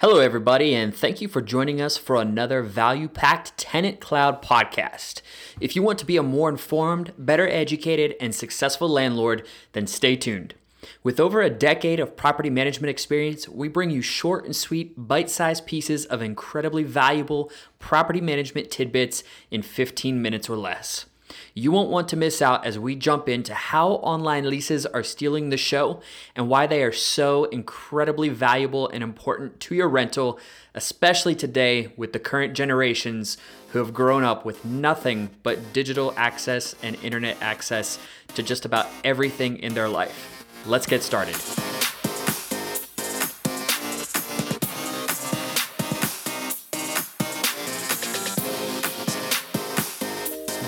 Hello, everybody, and thank you for joining us for another value packed Tenant Cloud podcast. If you want to be a more informed, better educated, and successful landlord, then stay tuned. With over a decade of property management experience, we bring you short and sweet, bite sized pieces of incredibly valuable property management tidbits in 15 minutes or less. You won't want to miss out as we jump into how online leases are stealing the show and why they are so incredibly valuable and important to your rental, especially today with the current generations who have grown up with nothing but digital access and internet access to just about everything in their life. Let's get started.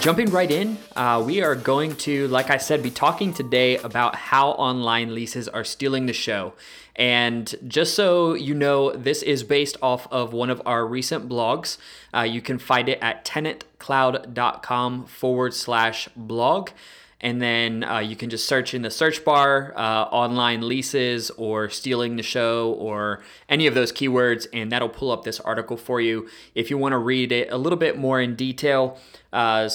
Jumping right in, uh, we are going to, like I said, be talking today about how online leases are stealing the show. And just so you know, this is based off of one of our recent blogs. Uh, you can find it at tenantcloud.com forward slash blog. And then uh, you can just search in the search bar uh, online leases or stealing the show or any of those keywords, and that'll pull up this article for you if you want to read it a little bit more in detail. Uh,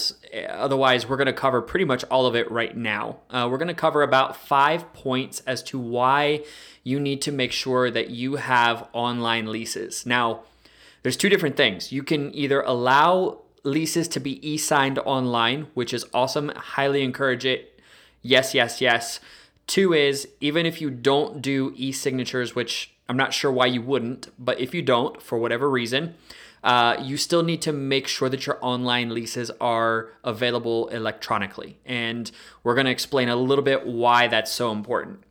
otherwise, we're going to cover pretty much all of it right now. Uh, we're going to cover about five points as to why you need to make sure that you have online leases. Now, there's two different things. You can either allow leases to be e-signed online, which is awesome. Highly encourage it. Yes, yes, yes. Two is even if you don't do e-signatures, which I'm not sure why you wouldn't, but if you don't, for whatever reason, uh, you still need to make sure that your online leases are available electronically. And we're going to explain a little bit why that's so important.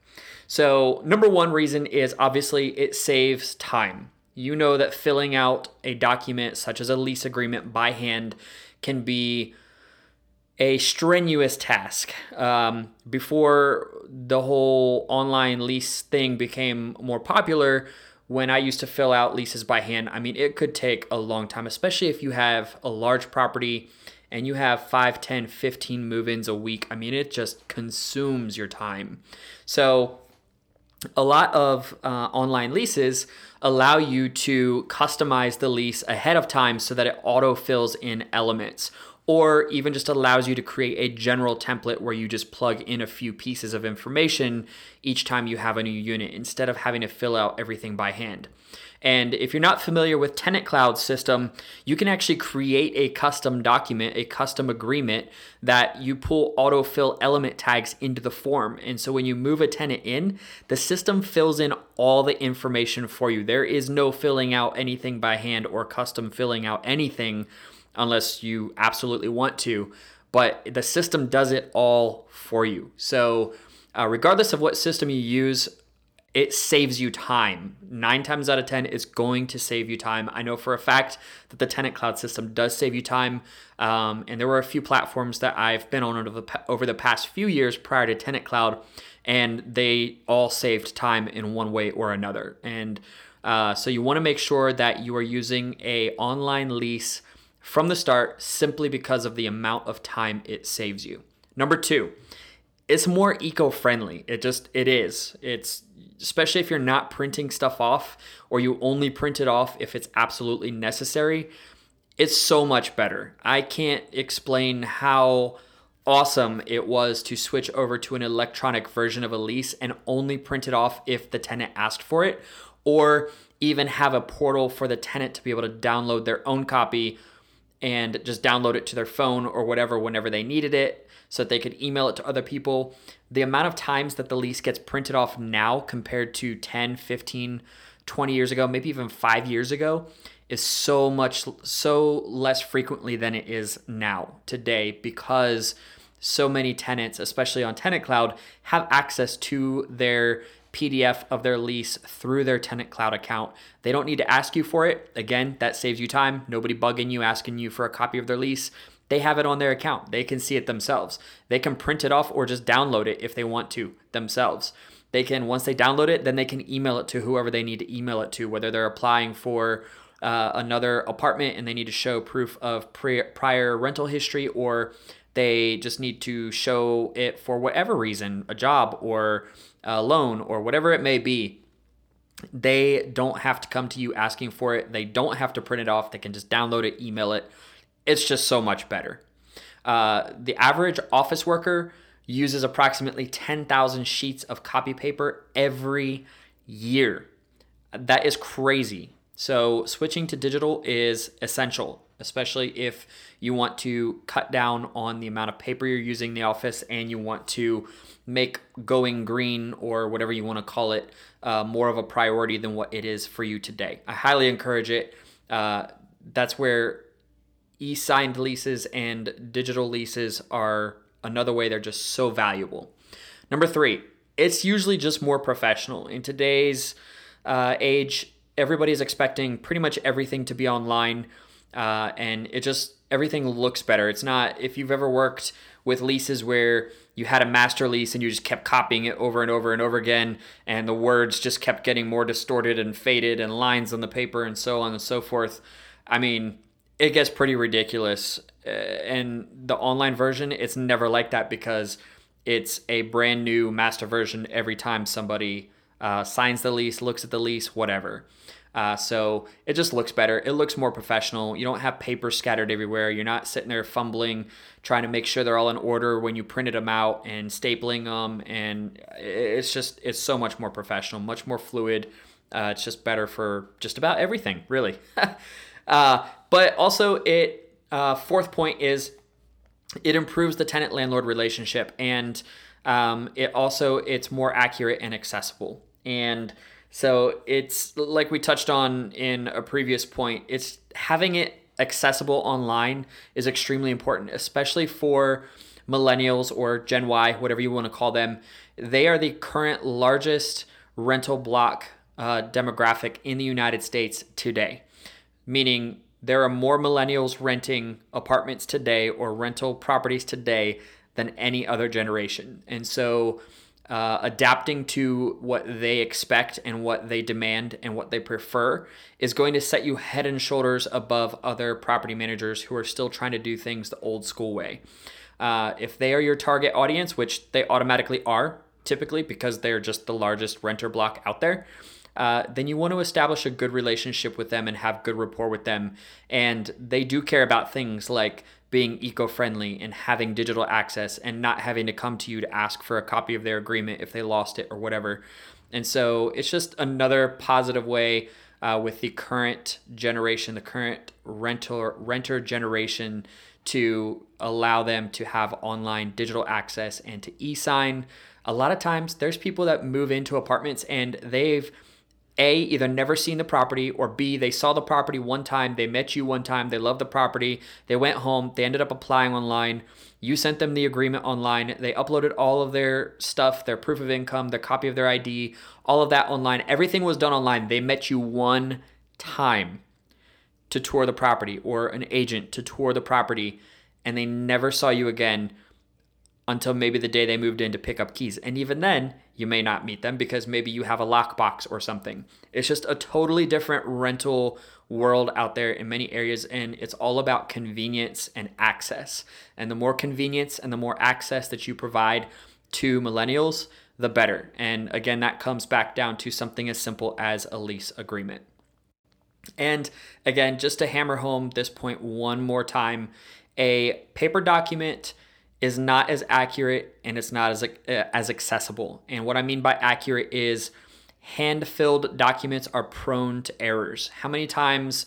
So, number one reason is obviously it saves time you know that filling out a document such as a lease agreement by hand can be a strenuous task. Um, before the whole online lease thing became more popular, when I used to fill out leases by hand, I mean, it could take a long time, especially if you have a large property and you have 5, 10, 15 move ins a week. I mean, it just consumes your time. So, a lot of uh, online leases allow you to customize the lease ahead of time so that it auto fills in elements or even just allows you to create a general template where you just plug in a few pieces of information each time you have a new unit instead of having to fill out everything by hand. And if you're not familiar with Tenant Cloud system, you can actually create a custom document, a custom agreement that you pull autofill element tags into the form. And so when you move a tenant in, the system fills in all the information for you. There is no filling out anything by hand or custom filling out anything unless you absolutely want to. But the system does it all for you. So, uh, regardless of what system you use, it saves you time. Nine times out of 10, it's going to save you time. I know for a fact that the Tenant Cloud system does save you time. Um, and there were a few platforms that I've been on over the, over the past few years prior to Tenant Cloud, and they all saved time in one way or another. And uh, so you want to make sure that you are using a online lease from the start simply because of the amount of time it saves you. Number two, it's more eco-friendly. It just it is. It's especially if you're not printing stuff off or you only print it off if it's absolutely necessary. It's so much better. I can't explain how awesome it was to switch over to an electronic version of a lease and only print it off if the tenant asked for it or even have a portal for the tenant to be able to download their own copy and just download it to their phone or whatever whenever they needed it so that they could email it to other people. The amount of times that the lease gets printed off now compared to 10, 15, 20 years ago, maybe even five years ago, is so much, so less frequently than it is now today because so many tenants, especially on Tenant Cloud, have access to their PDF of their lease through their Tenant Cloud account. They don't need to ask you for it. Again, that saves you time. Nobody bugging you, asking you for a copy of their lease they have it on their account. They can see it themselves. They can print it off or just download it if they want to themselves. They can, once they download it, then they can email it to whoever they need to email it to, whether they're applying for uh, another apartment and they need to show proof of pre- prior rental history or they just need to show it for whatever reason a job or a loan or whatever it may be They don't have to come to you asking for it. They don't have to print it off. They can just download it, email it. It's just so much better. Uh, the average office worker uses approximately 10,000 sheets of copy paper every year. That is crazy. So, switching to digital is essential, especially if you want to cut down on the amount of paper you're using in the office and you want to make going green or whatever you want to call it uh, more of a priority than what it is for you today. I highly encourage it. Uh, that's where e signed leases and digital leases are another way they're just so valuable. Number three, it's usually just more professional. In today's uh, age, everybody's expecting pretty much everything to be online, uh, and it just everything looks better. It's not if you've ever worked with leases where you had a master lease and you just kept copying it over and over and over again, and the words just kept getting more distorted and faded, and lines on the paper and so on and so forth. I mean, it gets pretty ridiculous. Uh, and the online version, it's never like that because it's a brand new master version every time somebody uh, signs the lease, looks at the lease, whatever. Uh, so it just looks better. It looks more professional. You don't have paper scattered everywhere. You're not sitting there fumbling, trying to make sure they're all in order when you printed them out and stapling them. And it's just, it's so much more professional, much more fluid. Uh, it's just better for just about everything, really. uh, but also, it uh, fourth point is it improves the tenant landlord relationship, and um, it also it's more accurate and accessible. And so it's like we touched on in a previous point. It's having it accessible online is extremely important, especially for millennials or Gen Y, whatever you want to call them. They are the current largest rental block uh, demographic in the United States today, meaning there are more millennials renting apartments today or rental properties today than any other generation. And so uh, adapting to what they expect and what they demand and what they prefer is going to set you head and shoulders above other property managers who are still trying to do things the old school way. Uh, if they are your target audience, which they automatically are typically because they're just the largest renter block out there, uh, then you want to establish a good relationship with them and have good rapport with them. And they do care about things like being eco friendly and having digital access and not having to come to you to ask for a copy of their agreement if they lost it or whatever. And so it's just another positive way uh, with the current generation, the current rental renter generation, to allow them to have online digital access and to e-sign. A lot of times, there's people that move into apartments and they've a, either never seen the property, or B, they saw the property one time, they met you one time, they loved the property, they went home, they ended up applying online. You sent them the agreement online. They uploaded all of their stuff, their proof of income, their copy of their ID, all of that online. Everything was done online. They met you one time to tour the property or an agent to tour the property, and they never saw you again until maybe the day they moved in to pick up keys. And even then, you may not meet them because maybe you have a lockbox or something. It's just a totally different rental world out there in many areas, and it's all about convenience and access. And the more convenience and the more access that you provide to millennials, the better. And again, that comes back down to something as simple as a lease agreement. And again, just to hammer home this point one more time, a paper document is not as accurate and it's not as uh, as accessible. And what I mean by accurate is hand-filled documents are prone to errors. How many times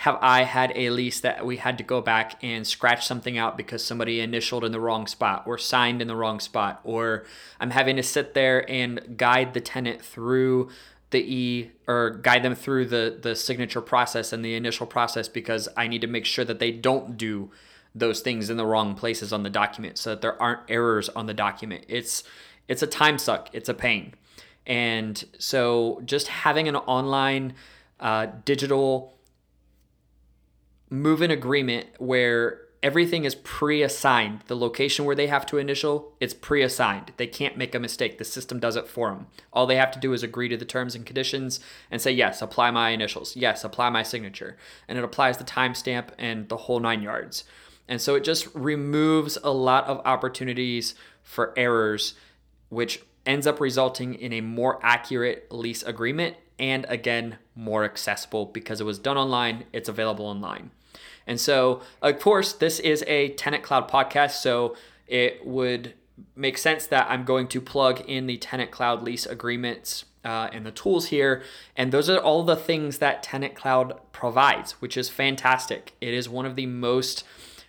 have I had a lease that we had to go back and scratch something out because somebody initialed in the wrong spot or signed in the wrong spot or I'm having to sit there and guide the tenant through the e or guide them through the the signature process and the initial process because I need to make sure that they don't do those things in the wrong places on the document so that there aren't errors on the document. It's it's a time suck. It's a pain. And so just having an online uh, digital move in agreement where everything is pre-assigned the location where they have to initial it's pre-assigned they can't make a mistake the system does it for them all they have to do is agree to the terms and conditions and say yes apply my initials yes apply my signature and it applies the timestamp and the whole nine yards and so it just removes a lot of opportunities for errors, which ends up resulting in a more accurate lease agreement and again, more accessible because it was done online, it's available online. And so, of course, this is a Tenant Cloud podcast, so it would make sense that I'm going to plug in the Tenant Cloud lease agreements uh, and the tools here. And those are all the things that Tenant Cloud provides, which is fantastic. It is one of the most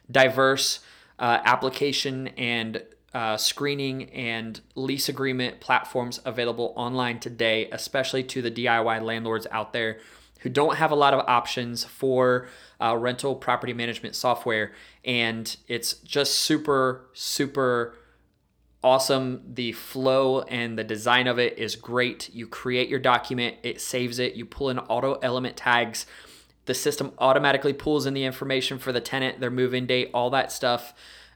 diverse uh, application and uh, screening and lease agreement platforms available online today, especially to the DIY landlords out there who don't have a lot of options for uh, rental property management software. And it's just super, super awesome. The flow and the design of it is great. You create your document, it saves it, you pull in auto element tags. The system automatically pulls in the information for the tenant, their move in date, all that stuff.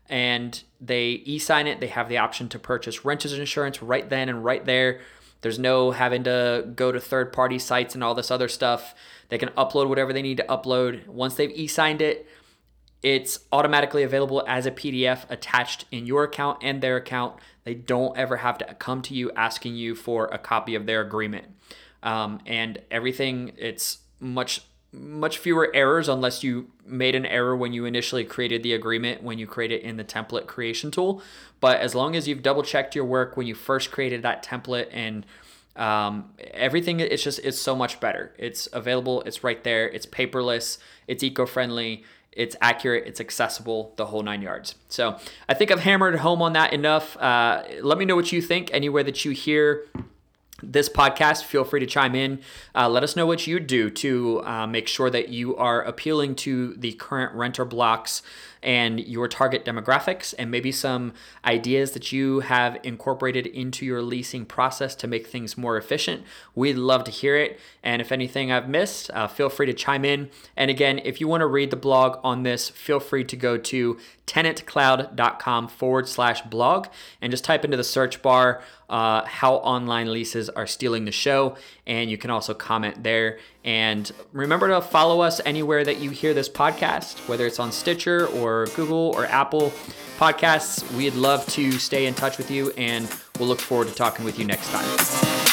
And they e sign it. They have the option to purchase renter's insurance right then and right there. There's no having to go to third party sites and all this other stuff. They can upload whatever they need to upload. Once they've e signed it, it's automatically available as a PDF attached in your account and their account. They don't ever have to come to you asking you for a copy of their agreement. Um, and everything, it's much much fewer errors unless you made an error when you initially created the agreement when you create it in the template creation tool but as long as you've double checked your work when you first created that template and um, everything it's just it's so much better it's available it's right there it's paperless it's eco-friendly it's accurate, it's accessible, the whole nine yards. So I think I've hammered home on that enough. Uh, let me know what you think anywhere that you hear this podcast, feel free to chime in. Uh, let us know what you do to uh, make sure that you are appealing to the current renter blocks and your target demographics, and maybe some ideas that you have incorporated into your leasing process to make things more efficient. We'd love to hear it. And if anything I've missed, uh, feel free to chime in. And again, if you want to read the blog on this, feel free to go to tenantcloud.com forward slash blog and just type into the search bar uh, how online leases are stealing the show. And you can also comment there. And remember to follow us anywhere that you hear this podcast, whether it's on Stitcher or Google or Apple podcasts. We'd love to stay in touch with you, and we'll look forward to talking with you next time.